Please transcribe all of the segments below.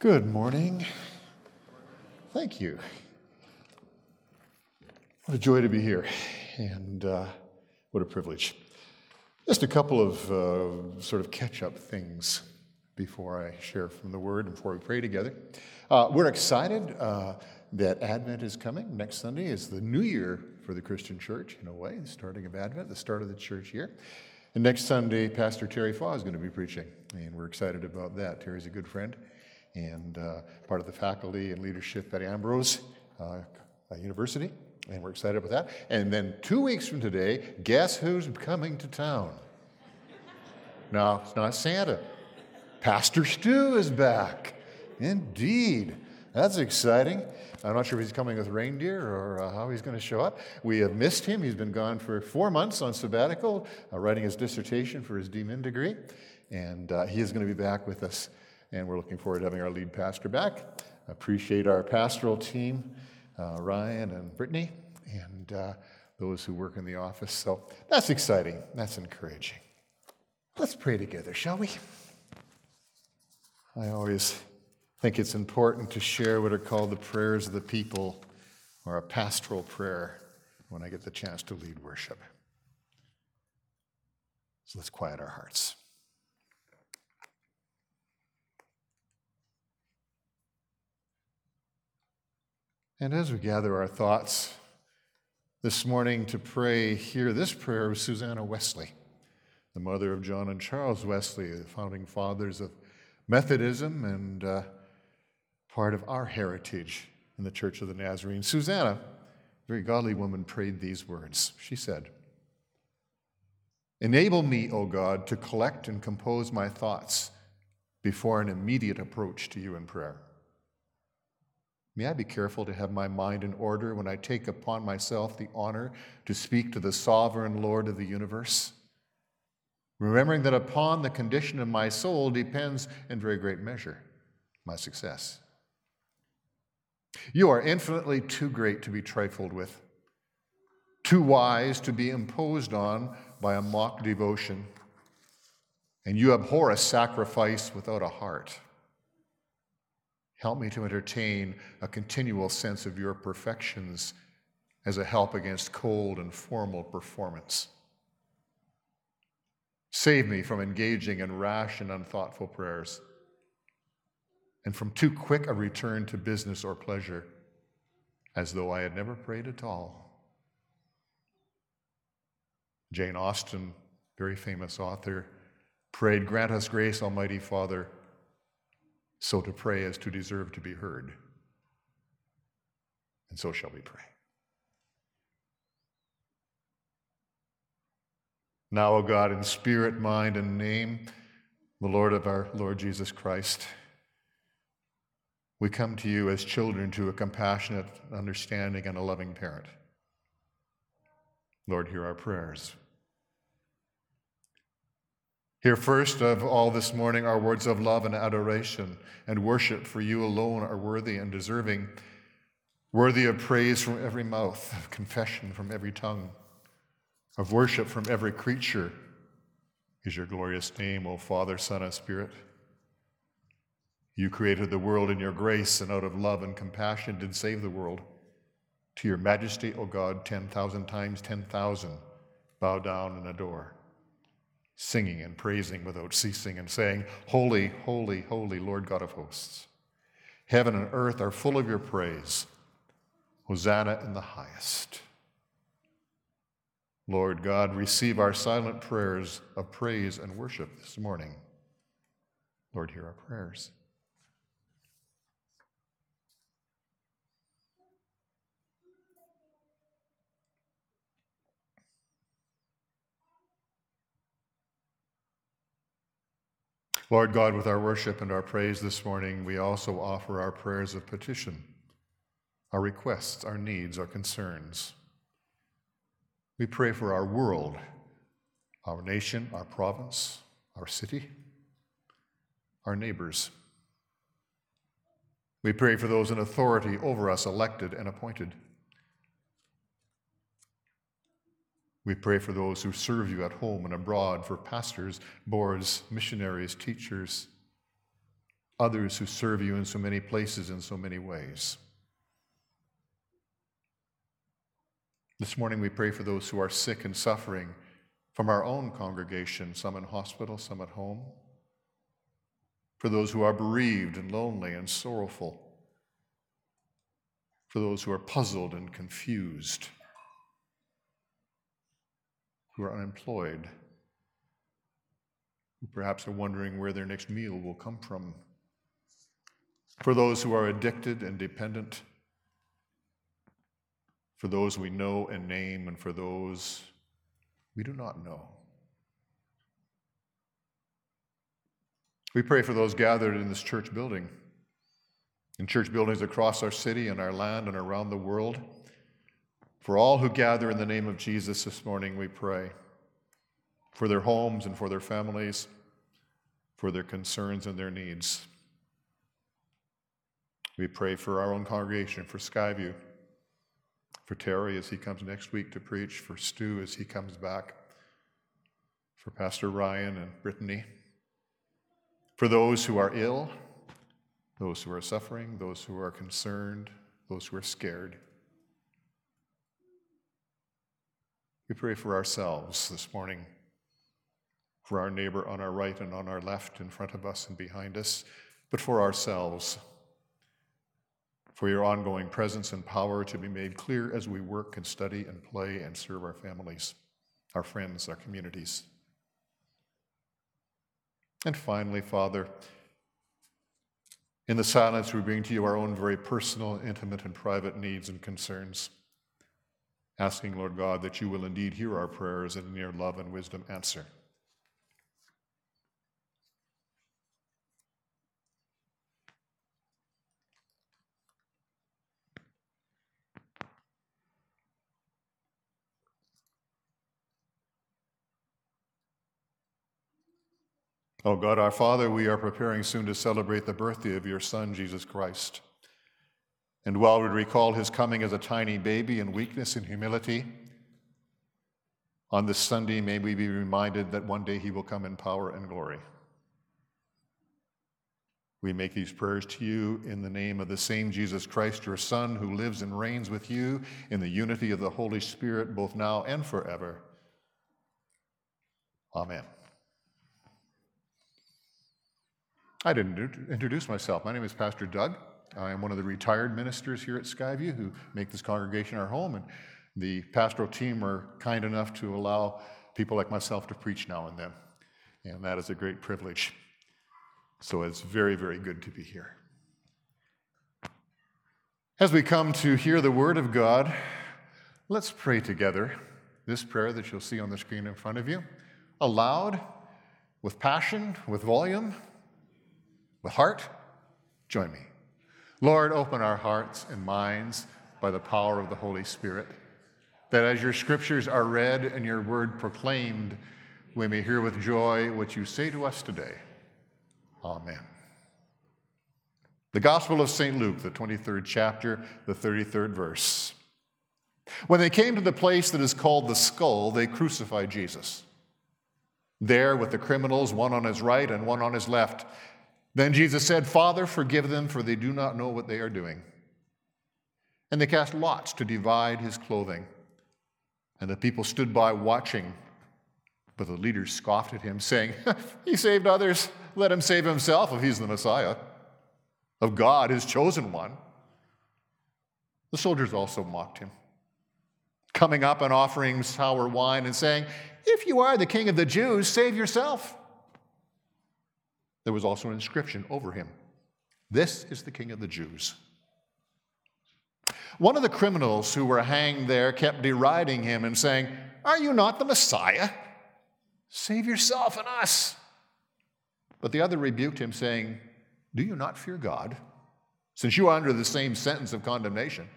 Good morning. Thank you. What a joy to be here, and uh, what a privilege. Just a couple of uh, sort of catch up things before I share from the Word and before we pray together. Uh, we're excited uh, that Advent is coming. Next Sunday is the new year for the Christian church, in a way, the starting of Advent, the start of the church year. And next Sunday, Pastor Terry Faw is going to be preaching, and we're excited about that. Terry's a good friend and uh, part of the faculty and leadership at Ambrose uh, University. And we're excited about that. And then two weeks from today, guess who's coming to town? no, it's not Santa. Pastor Stu is back. Indeed. That's exciting. I'm not sure if he's coming with reindeer or uh, how he's going to show up. We have missed him. He's been gone for four months on sabbatical, uh, writing his dissertation for his DMin degree. And uh, he is going to be back with us and we're looking forward to having our lead pastor back. Appreciate our pastoral team, uh, Ryan and Brittany, and uh, those who work in the office. So that's exciting. That's encouraging. Let's pray together, shall we? I always think it's important to share what are called the prayers of the people or a pastoral prayer when I get the chance to lead worship. So let's quiet our hearts. And as we gather our thoughts this morning to pray, hear this prayer of Susanna Wesley, the mother of John and Charles Wesley, the founding fathers of Methodism and uh, part of our heritage in the Church of the Nazarene. Susanna, very godly woman, prayed these words. She said, Enable me, O God, to collect and compose my thoughts before an immediate approach to you in prayer. May I be careful to have my mind in order when I take upon myself the honor to speak to the sovereign Lord of the universe, remembering that upon the condition of my soul depends, in very great measure, my success. You are infinitely too great to be trifled with, too wise to be imposed on by a mock devotion, and you abhor a sacrifice without a heart. Help me to entertain a continual sense of your perfections as a help against cold and formal performance. Save me from engaging in rash and unthoughtful prayers, and from too quick a return to business or pleasure, as though I had never prayed at all. Jane Austen, very famous author, prayed, Grant us grace, Almighty Father so to pray as to deserve to be heard. And so shall we pray. Now, O God, in spirit, mind, and name, the Lord of our Lord Jesus Christ, we come to you as children to a compassionate, understanding, and a loving parent. Lord, hear our prayers. Here, first of all this morning, are words of love and adoration and worship, for you alone are worthy and deserving, worthy of praise from every mouth, of confession from every tongue, of worship from every creature, is your glorious name, O Father, Son, and Spirit. You created the world in your grace, and out of love and compassion did save the world. To your majesty, O God, 10,000 times 10,000 bow down and adore singing and praising without ceasing and saying, Holy, holy, holy, Lord God of hosts. Heaven and earth are full of your praise. Hosanna in the highest. Lord God, receive our silent prayers of praise and worship this morning. Lord, hear our prayers. Lord God, with our worship and our praise this morning, we also offer our prayers of petition, our requests, our needs, our concerns. We pray for our world, our nation, our province, our city, our neighbors. We pray for those in authority over us, elected and appointed. We pray for those who serve you at home and abroad, for pastors, boards, missionaries, teachers, others who serve you in so many places in so many ways. This morning we pray for those who are sick and suffering from our own congregation, some in hospital, some at home. For those who are bereaved and lonely and sorrowful. For those who are puzzled and confused. Who are unemployed. Who perhaps are wondering where their next meal will come from. For those who are addicted and dependent for those we know and name, and for those we do not know. We pray for those gathered in this church building, in church buildings across our city and our land and around the world. For all who gather in the name of Jesus this morning, we pray for their homes and for their families, for their concerns and their needs. We pray for our own congregation, for Skyview for Terry as he comes next week to preach, for Stu as he comes back, for Pastor Ryan and Brittany, for those who are ill, those who are suffering, those who are concerned, those who are scared. We pray for ourselves this morning, for our neighbor on our right and on our left, in front of us and behind us, but for ourselves for your ongoing presence and power to be made clear as we work and study and play and serve our families, our friends, our communities. And finally, Father, in the silence, we bring to you our own very personal, intimate, and private needs and concerns, asking, Lord God, that you will indeed hear our prayers and in your love and wisdom answer. O oh God our Father, we are preparing soon to celebrate the birthday of your Son, Jesus Christ. And while we recall his coming as a tiny baby in weakness and humility, on this Sunday, may we be reminded that one day he will come in power and glory. We make these prayers to you in the name of the same Jesus Christ, your Son, who lives and reigns with you in the unity of the Holy Spirit, both now and forever. Amen. I didn't introduce myself. My name is Pastor Doug. Uh, I am one of the retired ministers here at Skyview who make this congregation our home, and the pastoral team are kind enough to allow people like myself to preach now and then, and that is a great privilege. So it's very, very good to be here. As we come to hear the Word of God, let's pray together this prayer that you'll see on the screen in front of you, aloud, with passion, with volume with heart, join me. Lord, open our hearts and minds by the power of the Holy Spirit, that as your scriptures are read and your word proclaimed, we may hear with joy what you say to us today. Amen. The Gospel of St. Luke, the 23rd chapter, the 33rd verse. When they came to the place that is called the skull, they crucified Jesus. There, with the criminals, one on his right and one on his left, then Jesus said, Father, forgive them, for they do not know what they are doing. And they cast lots to divide his clothing. And the people stood by watching. But the leaders scoffed at him, saying, He saved others. Let him save himself if he's the Messiah of God, his chosen one. The soldiers also mocked him, coming up and offering sour wine and saying, If you are the king of the Jews, save yourself. There was also an inscription over him This is the King of the Jews. One of the criminals who were hanged there kept deriding him and saying, Are you not the Messiah? Save yourself and us. But the other rebuked him, saying, Do you not fear God, since you are under the same sentence of condemnation?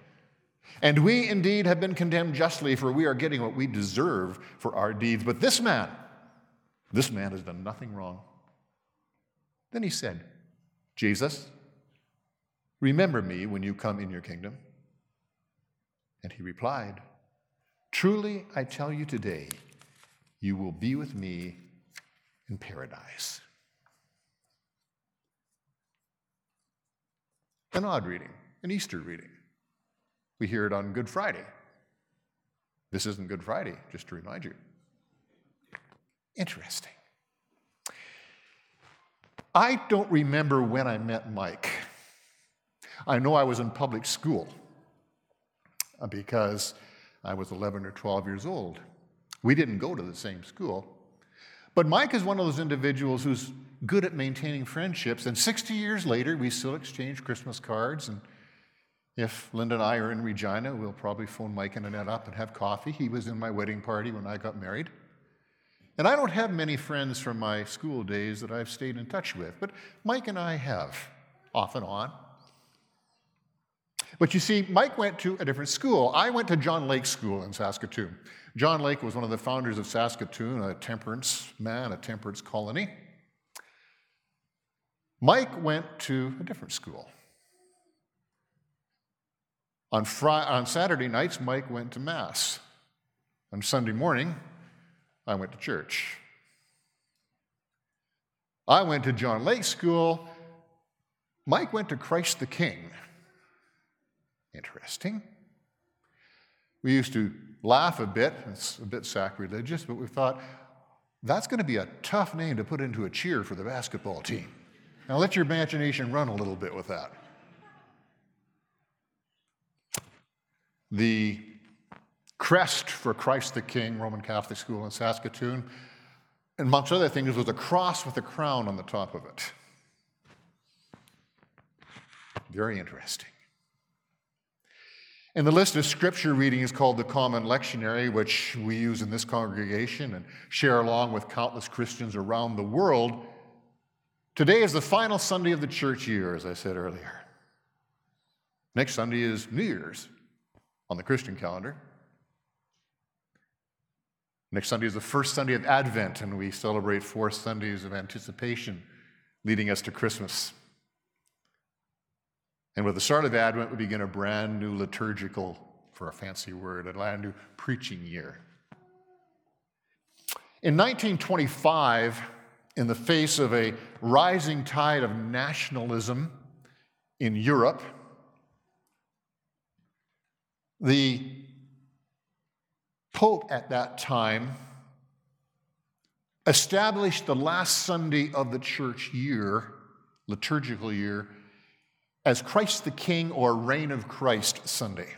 And we indeed have been condemned justly, for we are getting what we deserve for our deeds. But this man, this man has done nothing wrong. Then he said, Jesus, remember me when you come in your kingdom. And he replied, Truly I tell you today, you will be with me in paradise. an odd reading, an Easter reading. We hear it on Good Friday. This isn't Good Friday, just to remind you. Interesting. I don't remember when I met Mike. I know I was in public school uh, because I was 11 or 12 years old. We didn't go to the same school. But Mike is one of those individuals who's good at maintaining friendships. And 60 years later, we still exchange Christmas cards. And if Linda and I are in Regina, we'll probably phone Mike and Annette up and have coffee. He was in my wedding party when I got married. And I don't have many friends from my school days that I've stayed in touch with, but Mike and I have, off and on. But you see, Mike went to a different school. I went to John Lake School in Saskatoon. John Lake was one of the founders of Saskatoon, a temperance man, a temperance colony. Mike went to a different school. On, Friday, on Saturday nights, Mike went to Mass. On Sunday morning, I went to church. I went to John Lake School. Mike went to Christ the King. Interesting. We used to laugh a bit, it's a bit sacrilegious, but we thought that's going to be a tough name to put into a cheer for the basketball team. Now let your imagination run a little bit with that. The crest for Christ the King, Roman Catholic School in Saskatoon, And amongst other things, was a cross with a crown on the top of it. Very interesting. And the list of scripture readings called the Common Lectionary, which we use in this congregation and share along with countless Christians around the world. Today is the final Sunday of the church year, as I said earlier. Next Sunday is New Year's on the Christian calendar. Next Sunday is the first Sunday of Advent, and we celebrate four Sundays of anticipation leading us to Christmas. And with the start of Advent, we begin a brand new liturgical, for a fancy word, a brand new preaching year. In 1925, in the face of a rising tide of nationalism in Europe, the Pope at that time established the last Sunday of the church year, liturgical year, as Christ the King or Reign of Christ Sunday.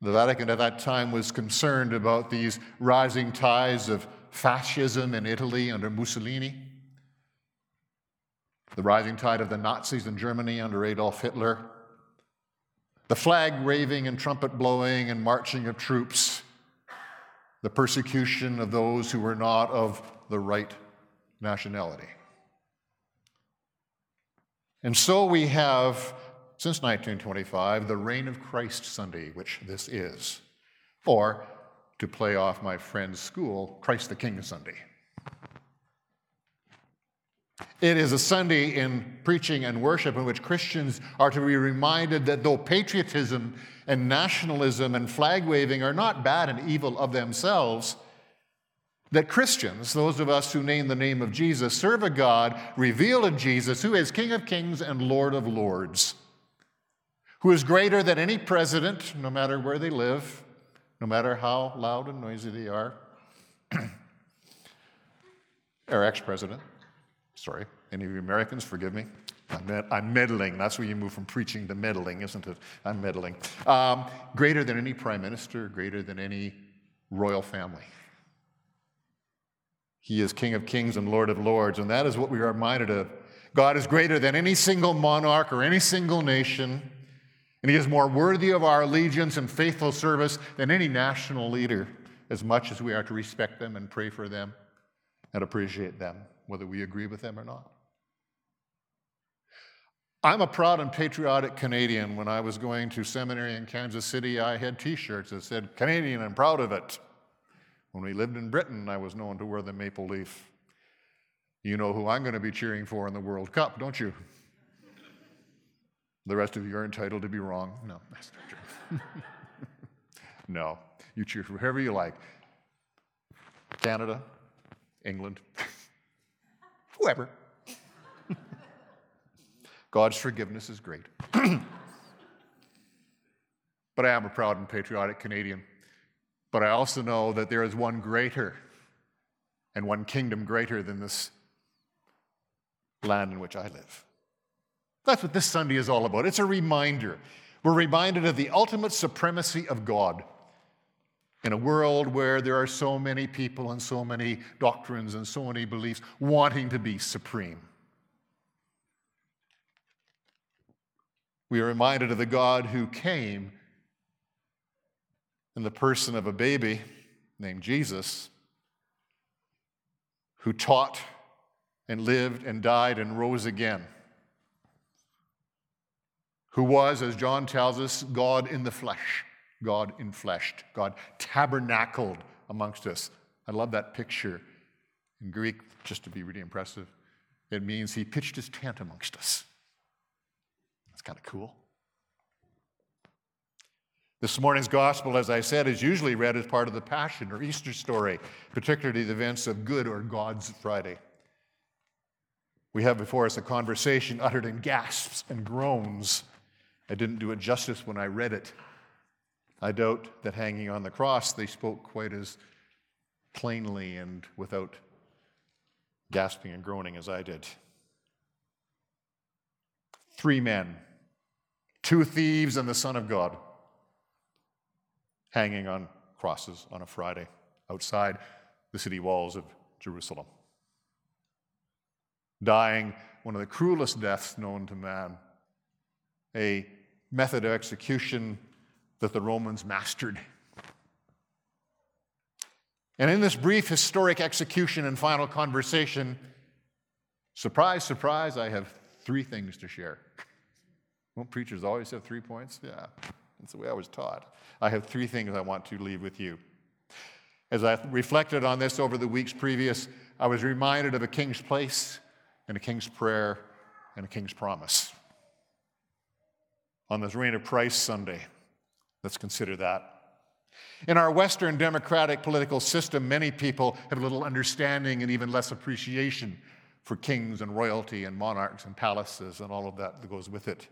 The Vatican at that time was concerned about these rising tides of fascism in Italy under Mussolini, the rising tide of the Nazis in Germany under Adolf Hitler, the flag waving and trumpet blowing and marching of troops, the persecution of those who were not of the right nationality. And so we have, since 1925, the Reign of Christ Sunday, which this is. Or, to play off my friend's school, Christ the King Sunday. It is a Sunday in preaching and worship in which Christians are to be reminded that though patriotism and nationalism and flag waving are not bad and evil of themselves, that Christians, those of us who name the name of Jesus, serve a God revealed in Jesus who is King of kings and Lord of lords, who is greater than any president, no matter where they live, no matter how loud and noisy they are, or ex president. Sorry, any of you Americans, forgive me. I'm, med- I'm, meddling. That's where you move from preaching to meddling, isn't it? I'm meddling. Um, greater than any prime minister, greater than any royal family. He is King of kings and Lord of lords, and that is what we are reminded of. God is greater than any single monarch or any single nation, and He is more worthy of our allegiance and faithful service than any national leader, as much as we are to respect them and pray for them and appreciate them, whether we agree with them or not. I'm a proud and patriotic Canadian. When I was going to seminary in Kansas City, I had t shirts that said, Canadian, I'm proud of it. When we lived in Britain, I was known to wear the maple leaf. You know who I'm going to be cheering for in the World Cup, don't you? The rest of you are entitled to be wrong. No, that's not true. no, you cheer for whoever you like. Canada, England, whoever. God's forgiveness is great. but I am a proud and patriotic Canadian. But I also know that there is one greater and one kingdom greater than this land in which I live. That's what this Sunday is all about. It's a reminder. We're reminded of the ultimate supremacy of God in a world where there are so many people and so many doctrines and so many beliefs wanting to be supreme. We are reminded of the God who came in the person of a baby named Jesus, who taught and lived and died and rose again, who was, as John tells us, God in the flesh, God in flesh, God tabernacled amongst us. I love that picture. In Greek, just to be really impressive, it means he pitched his tent amongst us. That's kind of cool. This morning's gospel, as I said, is usually read as part of the Passion or Easter story, particularly the events of Good or God's Friday. We have before us a conversation uttered in gasps and groans. I didn't do it justice when I read it. I doubt that hanging on the cross they spoke quite as plainly and without gasping and groaning as I did. Three men, two thieves, and the Son of God hanging on crosses on a Friday outside the city walls of Jerusalem. Dying one of the cruelest deaths known to man, a method of execution that the Romans mastered. And in this brief historic execution and final conversation, surprise, surprise, I have three things to share. Won't preachers always have three points? Yeah. That's the way I was taught. I have three things I want to leave with you. As I reflected on this over the weeks previous, I was reminded of a king's place and a king's prayer and a king's promise. On this Reign of Christ Sunday, let's consider that. In our Western democratic political system, many people have little understanding and even less appreciation for kings and royalty and monarchs and palaces and all of that that goes with it.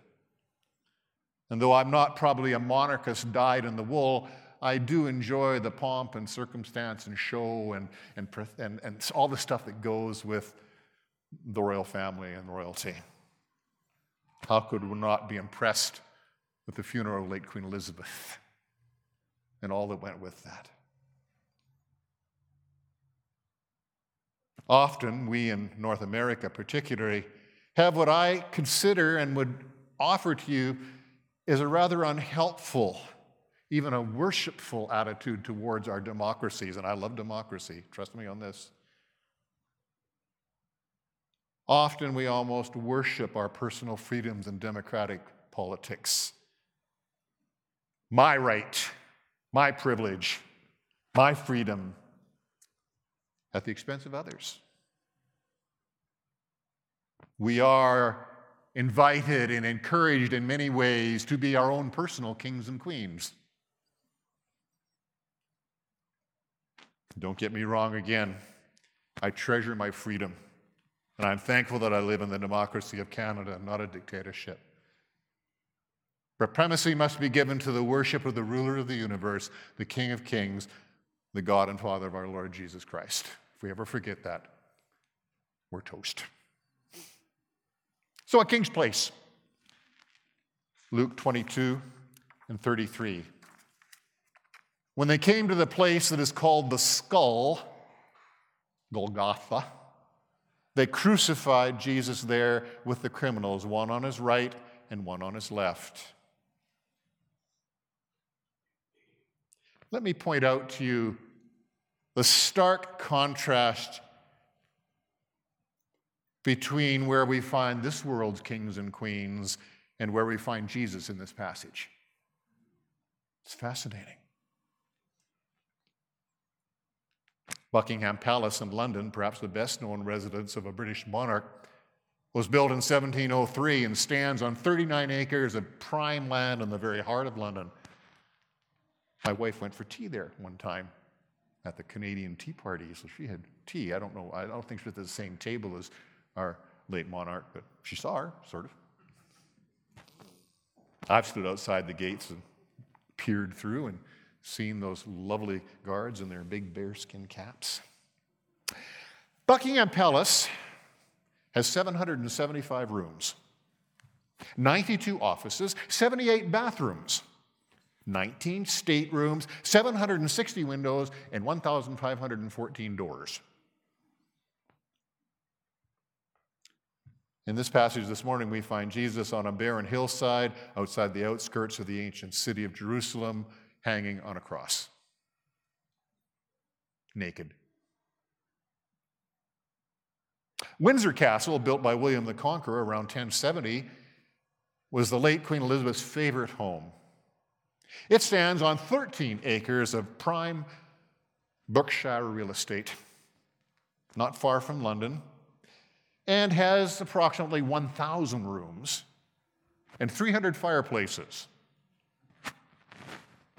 And though I'm not probably a monarchist dyed in the wool, I do enjoy the pomp and circumstance and show and, and, and, and all the stuff that goes with the royal family and royalty. How could we not be impressed with the funeral of late Queen Elizabeth and all that went with that? Often, we in North America particularly have what I consider and would offer to you is a rather unhelpful, even a worshipful attitude towards our democracies. And I love democracy, trust me on this. Often we almost worship our personal freedoms and democratic politics. My right, my privilege, my freedom at the expense of others. We are invited and encouraged in many ways to be our own personal kings and queens. Don't get me wrong again. I treasure my freedom, and I'm thankful that I live in the democracy of Canada, not a dictatorship. Supremacy must be given to the worship of the ruler of the universe, the King of kings, the God and Father of our Lord Jesus Christ. If we ever forget that, we're toast. So, a king's place. Luke 22 and 33. When they came to the place that is called the skull, Golgotha, they crucified Jesus there with the criminals, one on his right and one on his left. Let me point out to you the stark contrast between where we find this world's kings and queens and where we find Jesus in this passage. It's fascinating. Buckingham Palace in London, perhaps the best known residence of a British monarch, was built in 1703 and stands on 39 acres of prime land in the very heart of London. My wife went for tea there one time at the Canadian Tea Party, so she had tea. I don't know, I don't think she was at the same table as our late monarch, but she saw her, sort of. I've stood outside the gates and peered through and seen those lovely guards in their big bearskin caps. Buckingham Palace has 775 rooms, 92 offices, 78 bathrooms, 19 staterooms, 760 windows, and 1,514 doors. In this passage this morning, we find Jesus on a barren hillside outside the outskirts of the ancient city of Jerusalem, hanging on a cross, naked. Windsor Castle, built by William the Conqueror around 1070, was the late Queen Elizabeth's favorite home. It stands on 13 acres of prime Berkshire real estate, not far from London, and has approximately 1,000 rooms and 300 fireplaces.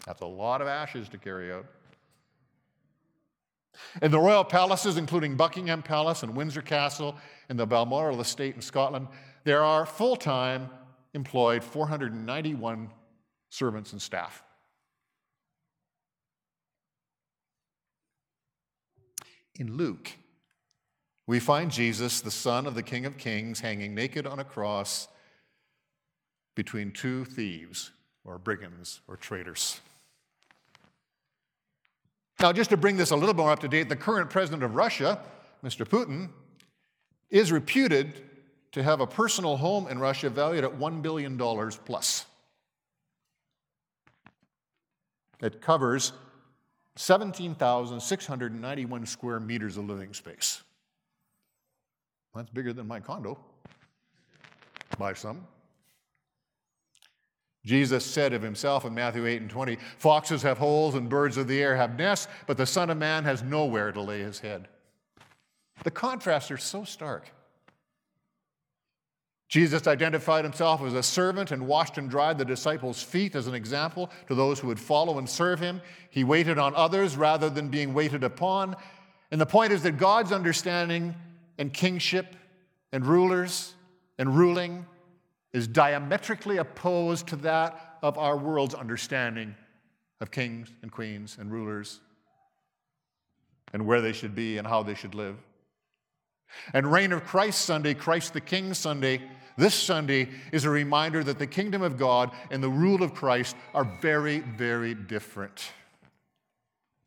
That's a lot of ashes to carry out. In the royal palaces, including Buckingham Palace and Windsor Castle and the Balmoral Estate in Scotland, there are full time employed 491 servants and staff. In Luke, we find Jesus, the son of the King of Kings, hanging naked on a cross between two thieves or brigands or traitors. Now, just to bring this a little more up to date, the current president of Russia, Mr. Putin, is reputed to have a personal home in Russia valued at $1 billion plus. It covers 17,691 square meters of living space. That's bigger than my condo by some. Jesus said of himself in Matthew 8 and 20 Foxes have holes and birds of the air have nests, but the Son of Man has nowhere to lay his head. The contrasts are so stark. Jesus identified himself as a servant and washed and dried the disciples' feet as an example to those who would follow and serve him. He waited on others rather than being waited upon. And the point is that God's understanding and kingship and rulers and ruling is diametrically opposed to that of our world's understanding of kings and queens and rulers and where they should be and how they should live. And Reign of Christ Sunday, Christ the King Sunday, this Sunday is a reminder that the kingdom of God and the rule of Christ are very, very different.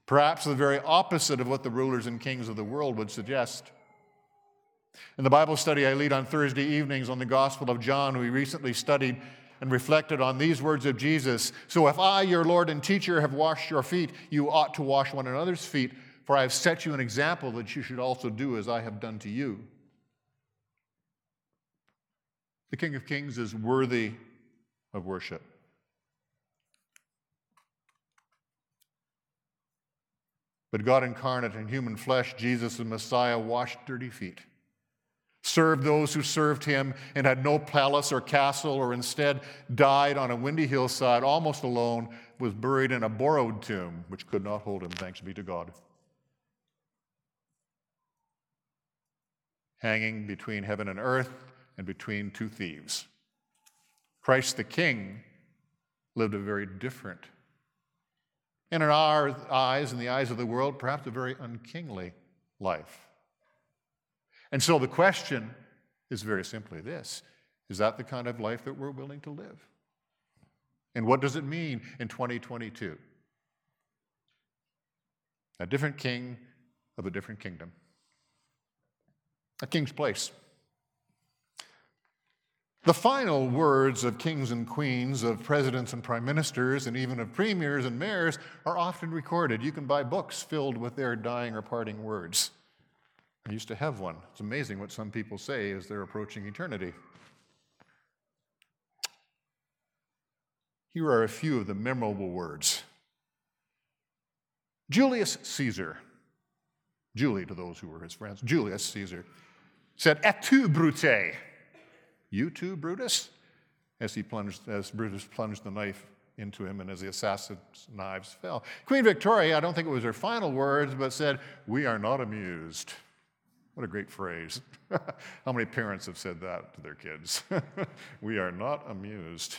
Perhaps the very opposite of what the rulers and kings of the world would suggest. In the Bible study I lead on Thursday evenings on the Gospel of John, we recently studied and reflected on these words of Jesus So if I, your Lord and teacher, have washed your feet, you ought to wash one another's feet, for I have set you an example that you should also do as I have done to you. The King of Kings is worthy of worship. But God incarnate in human flesh, Jesus the Messiah, washed dirty feet served those who served him, and had no palace or castle, or instead died on a windy hillside, almost alone, was buried in a borrowed tomb, which could not hold him, thanks be to God. Hanging between heaven and earth and between two thieves. Christ the King lived a very different, and in our eyes, in the eyes of the world, perhaps a very unkingly life. And so the question is very simply this Is that the kind of life that we're willing to live? And what does it mean in 2022? A different king of a different kingdom, a king's place. The final words of kings and queens, of presidents and prime ministers, and even of premiers and mayors are often recorded. You can buy books filled with their dying or parting words. I used to have one. It's amazing what some people say as they're approaching eternity. Here are a few of the memorable words Julius Caesar, Julie to those who were his friends, Julius Caesar, said, Et tu, Brute? You too, Brutus? As he plunged, as Brutus plunged the knife into him and as the assassin's knives fell. Queen Victoria, I don't think it was her final words, but said, We are not amused. What a great phrase. How many parents have said that to their kids? we are not amused.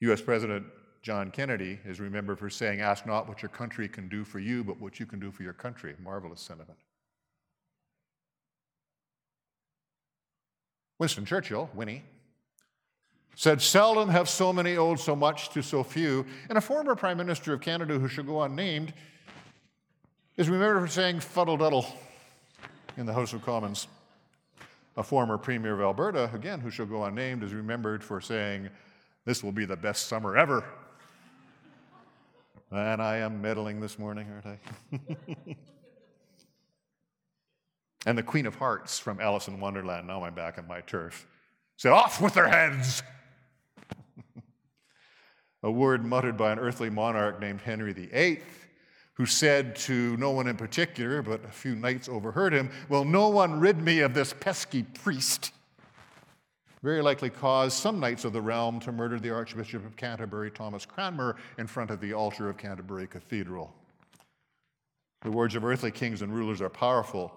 U.S. President John Kennedy is remembered for saying, Ask not what your country can do for you, but what you can do for your country. Marvelous sentiment. Winston Churchill, Winnie, said, Seldom have so many owed so much to so few. And a former Prime Minister of Canada, who shall go unnamed, is remembered for saying fuddle duddle in the House of Commons. A former Premier of Alberta, again, who shall go unnamed, is remembered for saying, This will be the best summer ever. And I am meddling this morning, aren't I? and the Queen of Hearts from Alice in Wonderland, now I'm back on my turf, said, Off with their heads! a word muttered by an earthly monarch named Henry VIII, who said to no one in particular, but a few knights overheard him, Will no one rid me of this pesky priest? Very likely caused some knights of the realm to murder the Archbishop of Canterbury, Thomas Cranmer, in front of the altar of Canterbury Cathedral. The words of earthly kings and rulers are powerful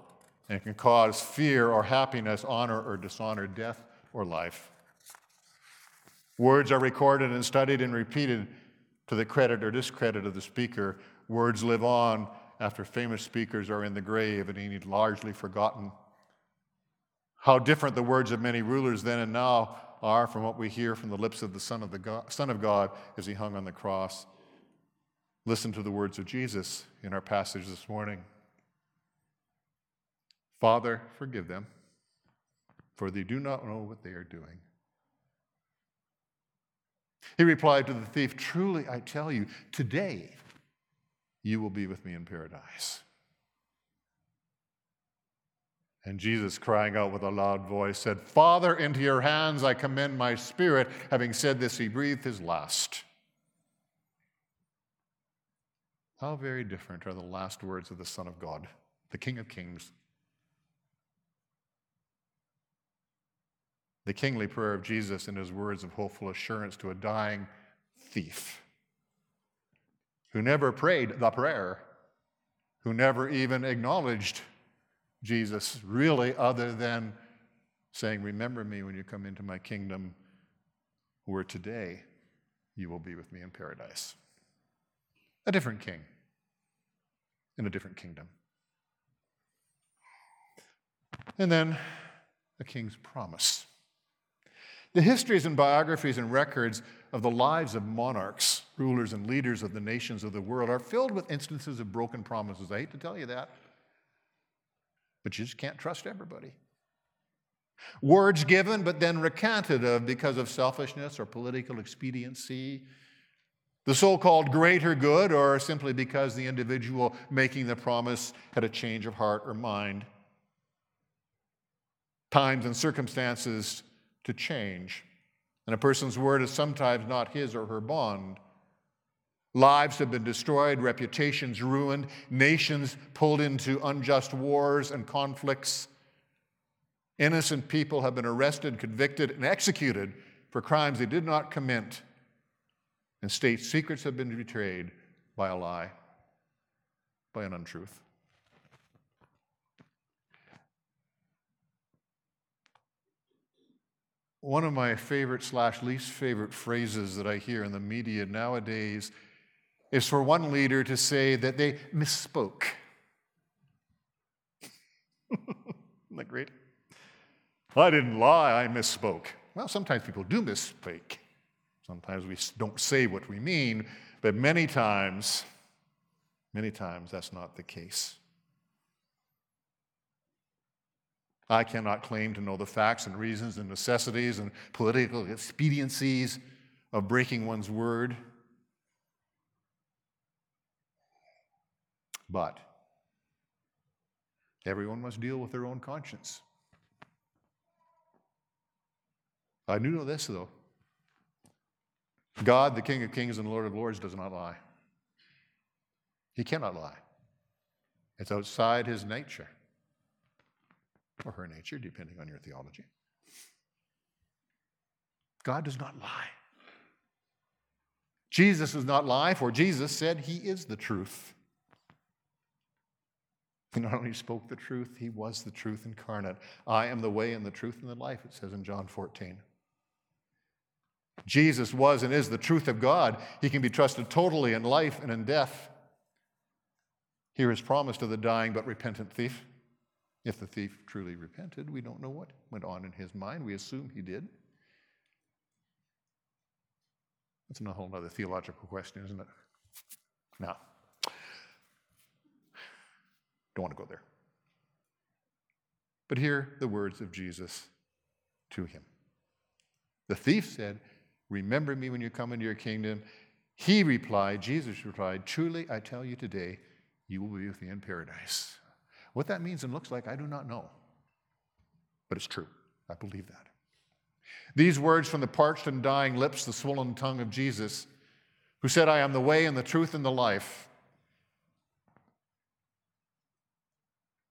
and can cause fear or happiness, honor or dishonor, death or life. Words are recorded and studied and repeated to the credit or discredit of the speaker. Words live on after famous speakers are in the grave and indeed largely forgotten. How different the words of many rulers then and now are from what we hear from the lips of the Son of, the God, Son of God as he hung on the cross. Listen to the words of Jesus in our passage this morning. Father, forgive them, for they do not know what they are doing. He replied to the thief, Truly, I tell you, today you will be with me in paradise. And Jesus, crying out with a loud voice, said, Father, into your hands I commend my spirit. Having said this, he breathed his last. How very different are the last words of the Son of God, the King of Kings, the kingly prayer of Jesus in his words of hopeful assurance to a dying thief who never prayed the prayer, who never even acknowledged Jesus, really, other than saying, Remember me when you come into my kingdom, where today you will be with me in paradise. A different king in a different kingdom. And then a king's promise. The histories and biographies and records of the lives of monarchs, rulers, and leaders of the nations of the world are filled with instances of broken promises. I hate to tell you that, but you just can't trust everybody. Words given, but then recanted of because of selfishness or political expediency, the so called greater good, or simply because the individual making the promise had a change of heart or mind. Times and circumstances to change. And a person's word is sometimes not his or her bond. Lives have been destroyed, reputations ruined, nations pulled into unjust wars and conflicts. Innocent people have been arrested, convicted, and executed for crimes they did not commit. And state secrets have been betrayed by a lie, by an untruth. One of my favorite slash least favorite phrases that I hear in the media nowadays is for one leader to say that they misspoke. Isn't that great? I didn't lie, I misspoke. Well, sometimes people do misspeak. Sometimes we don't say what we mean, but many times, many times that's not the case. I cannot claim to know the facts and reasons and necessities and political expediencies of breaking one's word. But everyone must deal with their own conscience. I do know this, though God, the King of Kings and Lord of Lords, does not lie. He cannot lie, it's outside his nature or her nature, depending on your theology. God does not lie. Jesus does not lie, for Jesus said he is the truth. He not only spoke the truth, he was the truth incarnate. I am the way and the truth and the life, it says in John 14. Jesus was and is the truth of God. He can be trusted totally in life and in death. Here is promise to the dying but repentant thief. If the thief truly repented, we don't know what went on in his mind. We assume he did. That's a whole other theological question, isn't it? No. don't want to go there. But hear the words of Jesus to him. The thief said, Remember me when you come into your kingdom. He replied, Jesus replied, Truly, I tell you today, you will be with me in paradise. What that means and looks like, I do not know. But it's true. I believe that. These words from the parched and dying lips, the swollen tongue of Jesus, who said, I am the way and the truth and the life.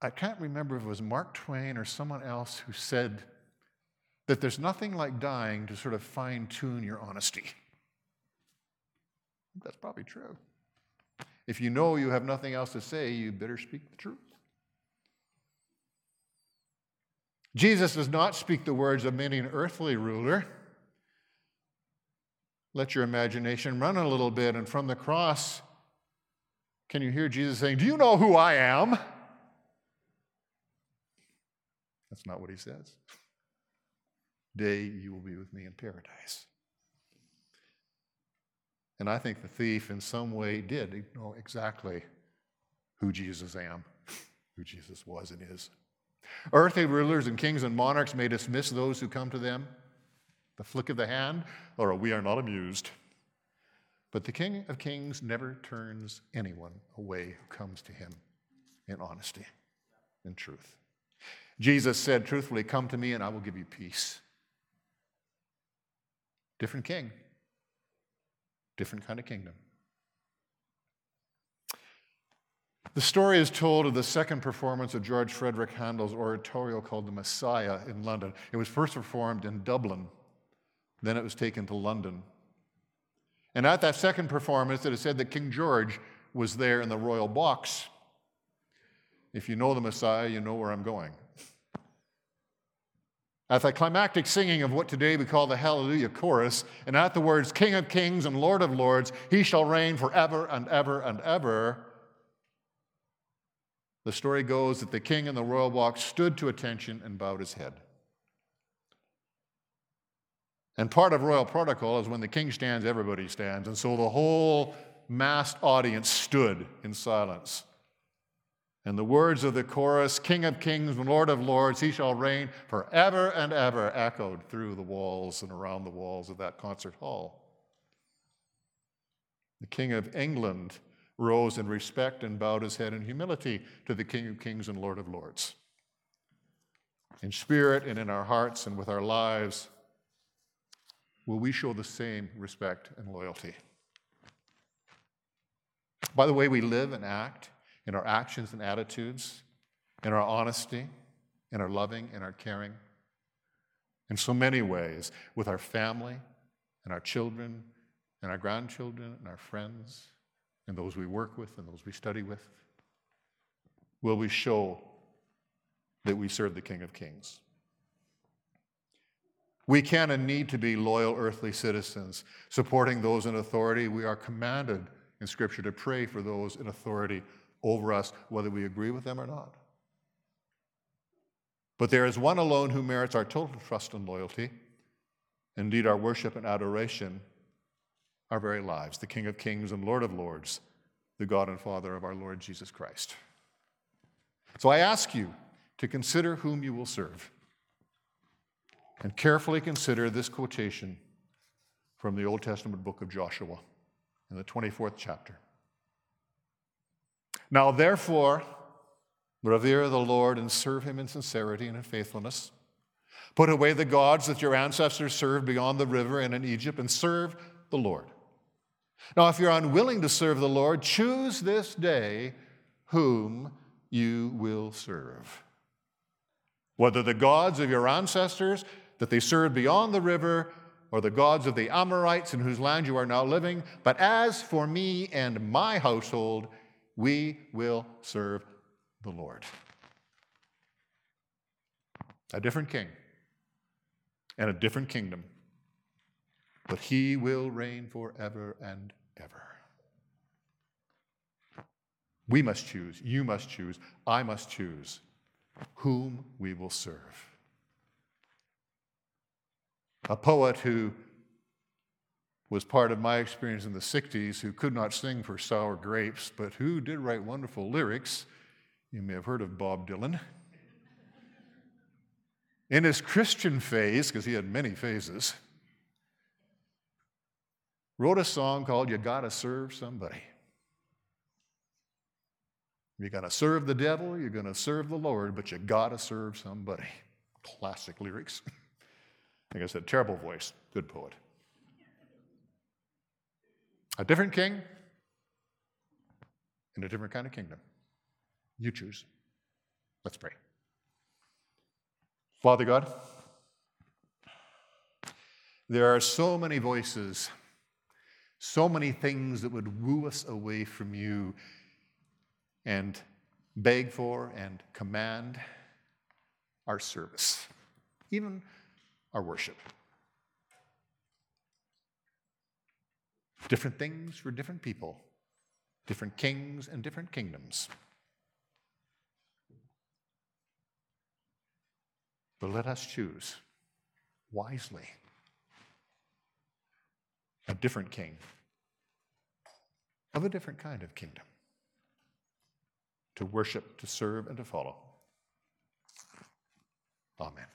I can't remember if it was Mark Twain or someone else who said that there's nothing like dying to sort of fine tune your honesty. That's probably true. If you know you have nothing else to say, you better speak the truth. Jesus does not speak the words of many an earthly ruler. Let your imagination run a little bit, and from the cross, can you hear Jesus saying, Do you know who I am? That's not what he says. Day you will be with me in paradise. And I think the thief, in some way, did know exactly who Jesus am, who Jesus was and is. Earthly rulers and kings and monarchs may dismiss those who come to them, the flick of the hand, or we are not amused. But the King of Kings never turns anyone away who comes to him in honesty and truth. Jesus said truthfully, Come to me and I will give you peace. Different king, different kind of kingdom. The story is told of the second performance of George Frederick Handel's oratorio called The Messiah in London. It was first performed in Dublin, then it was taken to London. And at that second performance, it is said that King George was there in the royal box. If you know the Messiah, you know where I'm going. At the climactic singing of what today we call the Hallelujah Chorus, and at the words King of Kings and Lord of Lords, he shall reign forever and ever and ever, the story goes that the king in the royal box stood to attention and bowed his head. And part of royal protocol is when the king stands, everybody stands. And so the whole massed audience stood in silence. And the words of the chorus, King of kings and Lord of lords, he shall reign forever and ever, echoed through the walls and around the walls of that concert hall. The King of England rose in respect and bowed his head in humility to the King of Kings and Lord of Lords. In spirit and in our hearts and with our lives, will we show the same respect and loyalty? By the way we live and act, in our actions and attitudes, in our honesty, in our loving, in our caring, in so many ways, with our family and our children and our grandchildren and our friends and those we work with and those we study with? Will we show that we serve the King of Kings? We can and need to be loyal earthly citizens, supporting those in authority. We are commanded in Scripture to pray for those in authority over us, whether we agree with them or not. But there is one alone who merits our total trust and loyalty, indeed, our worship and adoration, our very lives, the King of Kings and Lord of Lords, the God and Father of our Lord Jesus Christ. So I ask you to consider whom you will serve and carefully consider this quotation from the Old Testament book of Joshua in the 24th chapter. Now, therefore, revere the Lord and serve him in sincerity and in faithfulness. Put away the gods that your ancestors served beyond the river and in Egypt and serve the Lord. Now, if you're unwilling to serve the Lord, choose this day whom you will serve. Whether the gods of your ancestors that they served beyond the river, or the gods of the Amorites in whose land you are now living, but as for me and my household, we will serve the Lord. A different king and a different kingdom. But he will reign forever and ever. We must choose, you must choose, I must choose whom we will serve. A poet who was part of my experience in the 60s who could not sing for sour grapes, but who did write wonderful lyrics. You may have heard of Bob Dylan. In his Christian phase, because he had many phases, wrote a song called You Gotta Serve Somebody. You're going to serve the devil, you're going to serve the Lord, but you got to serve somebody. Classic lyrics. like I said, terrible voice, good poet. A different king in a different kind of kingdom. You choose. Let's pray. Father God, there are so many voices, so many things that would woo us away from you and beg for and command our service, even our worship. Different things for different people, different kings and different kingdoms. But let us choose wisely a different king of a different kind of kingdom to worship, to serve, and to follow. Amen.